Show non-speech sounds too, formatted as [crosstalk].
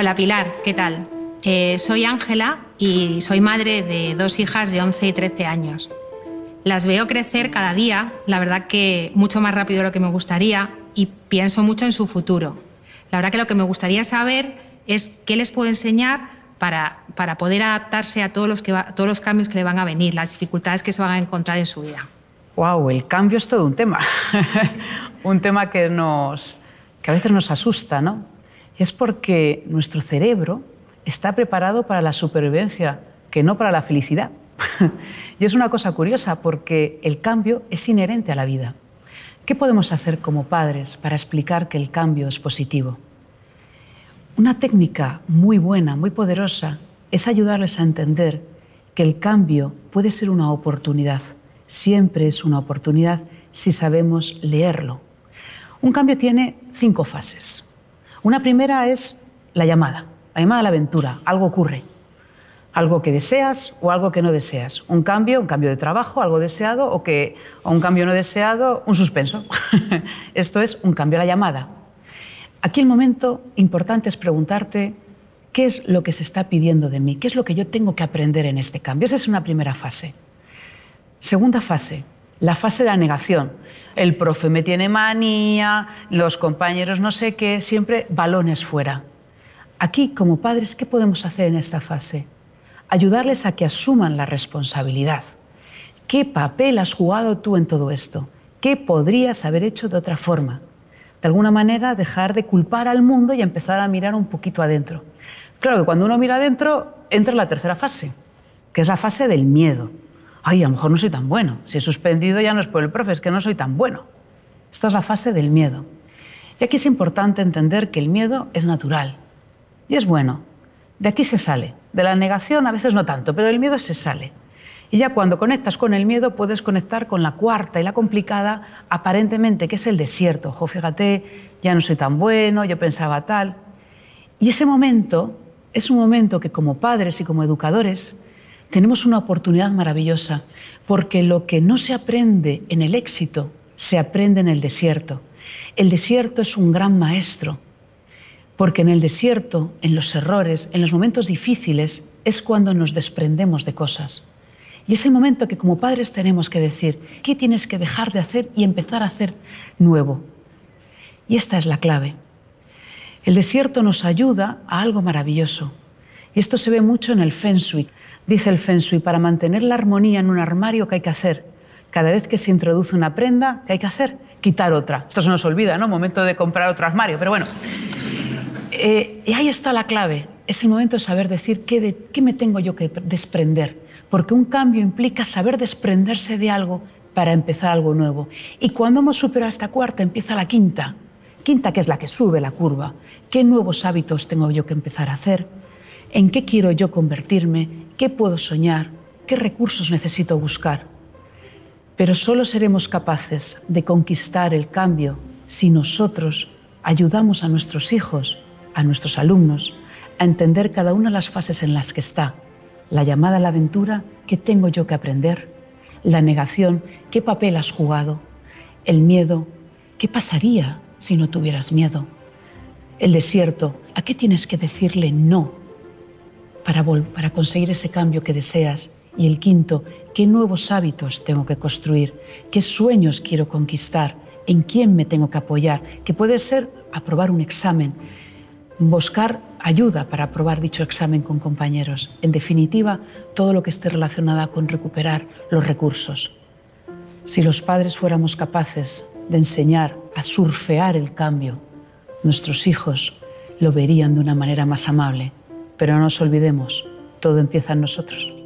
Hola Pilar, ¿qué tal? Eh, soy Ángela y soy madre de dos hijas de 11 y 13 años. Las veo crecer cada día, la verdad que mucho más rápido de lo que me gustaría y pienso mucho en su futuro. La verdad que lo que me gustaría saber es qué les puedo enseñar para, para poder adaptarse a todos los, que todos los cambios que le van a venir, las dificultades que se van a encontrar en su vida. ¡Wow! El cambio es todo un tema. [laughs] un tema que, nos, que a veces nos asusta, ¿no? Es porque nuestro cerebro está preparado para la supervivencia, que no para la felicidad. [laughs] y es una cosa curiosa porque el cambio es inherente a la vida. ¿Qué podemos hacer como padres para explicar que el cambio es positivo? Una técnica muy buena, muy poderosa, es ayudarles a entender que el cambio puede ser una oportunidad. Siempre es una oportunidad si sabemos leerlo. Un cambio tiene cinco fases. Una primera es la llamada, la llamada a la aventura. Algo ocurre, algo que deseas o algo que no deseas. Un cambio, un cambio de trabajo, algo deseado o, que, un cambio no deseado, un suspenso. [laughs] Esto es un cambio a la llamada. Aquí el momento importante es preguntarte qué es lo que se está pidiendo de mí, qué es lo que yo tengo que aprender en este cambio. Esa es una primera fase. Segunda fase, la fase de la negación. El profe me tiene manía, los compañeros no sé qué, siempre balones fuera. Aquí, como padres, ¿qué podemos hacer en esta fase? Ayudarles a que asuman la responsabilidad. ¿Qué papel has jugado tú en todo esto? ¿Qué podrías haber hecho de otra forma? De alguna manera, dejar de culpar al mundo y empezar a mirar un poquito adentro. Claro que cuando uno mira adentro, entra en la tercera fase, que es la fase del miedo ay, a lo mejor no soy tan bueno. Si he suspendido ya no es por el profe, es que no soy tan bueno. Esta es la fase del miedo. Y aquí es importante entender que el miedo es natural y es bueno. De aquí se sale. De la negación a veces no tanto, pero del miedo se sale. Y ya cuando conectas con el miedo puedes conectar con la cuarta y la complicada, aparentemente, que es el desierto. Jo, fíjate, ya no soy tan bueno, yo pensaba tal. Y ese momento es un momento que como padres y como educadores tenemos una oportunidad maravillosa, porque lo que no se aprende en el éxito, se aprende en el desierto. El desierto es un gran maestro, porque en el desierto, en los errores, en los momentos difíciles, es cuando nos desprendemos de cosas. Y ese momento que como padres tenemos que decir, ¿qué tienes que dejar de hacer y empezar a hacer nuevo? Y esta es la clave. El desierto nos ayuda a algo maravilloso. Y esto se ve mucho en el Feng. Dice el Feng Shui, para mantener la armonía en un armario, ¿qué hay que hacer? Cada vez que se introduce una prenda, ¿qué hay que hacer? Quitar otra. Esto se nos olvida, ¿no? Momento de comprar otro armario, pero bueno. Eh, y ahí está la clave. Es el momento de saber decir qué, qué me tengo yo que desprender. Porque un cambio implica saber desprenderse de algo para empezar algo nuevo. Y cuando hemos superado esta cuarta, empieza la quinta. Quinta que es la que sube la curva. ¿Qué nuevos hábitos tengo yo que empezar a hacer? ¿En qué quiero yo convertirme? ¿Qué puedo soñar? ¿Qué recursos necesito buscar? Pero solo seremos capaces de conquistar el cambio si nosotros ayudamos a nuestros hijos, a nuestros alumnos, a entender cada una de las fases en las que está. La llamada a la aventura, ¿qué tengo yo que aprender? La negación, ¿qué papel has jugado? El miedo, ¿qué pasaría si no tuvieras miedo? El desierto, ¿a qué tienes que decirle no para, conseguir ese cambio que deseas. Y el quinto, ¿qué nuevos hábitos tengo que construir? ¿Qué sueños quiero conquistar? ¿En quién me tengo que apoyar? Que puede ser aprobar un examen, buscar ayuda para aprobar dicho examen con compañeros. En definitiva, todo lo que esté relacionado con recuperar los recursos. Si los padres fuéramos capaces de enseñar a surfear el cambio, nuestros hijos lo verían de una manera más amable pero no nos olvidemos, todo empieza en nosotros.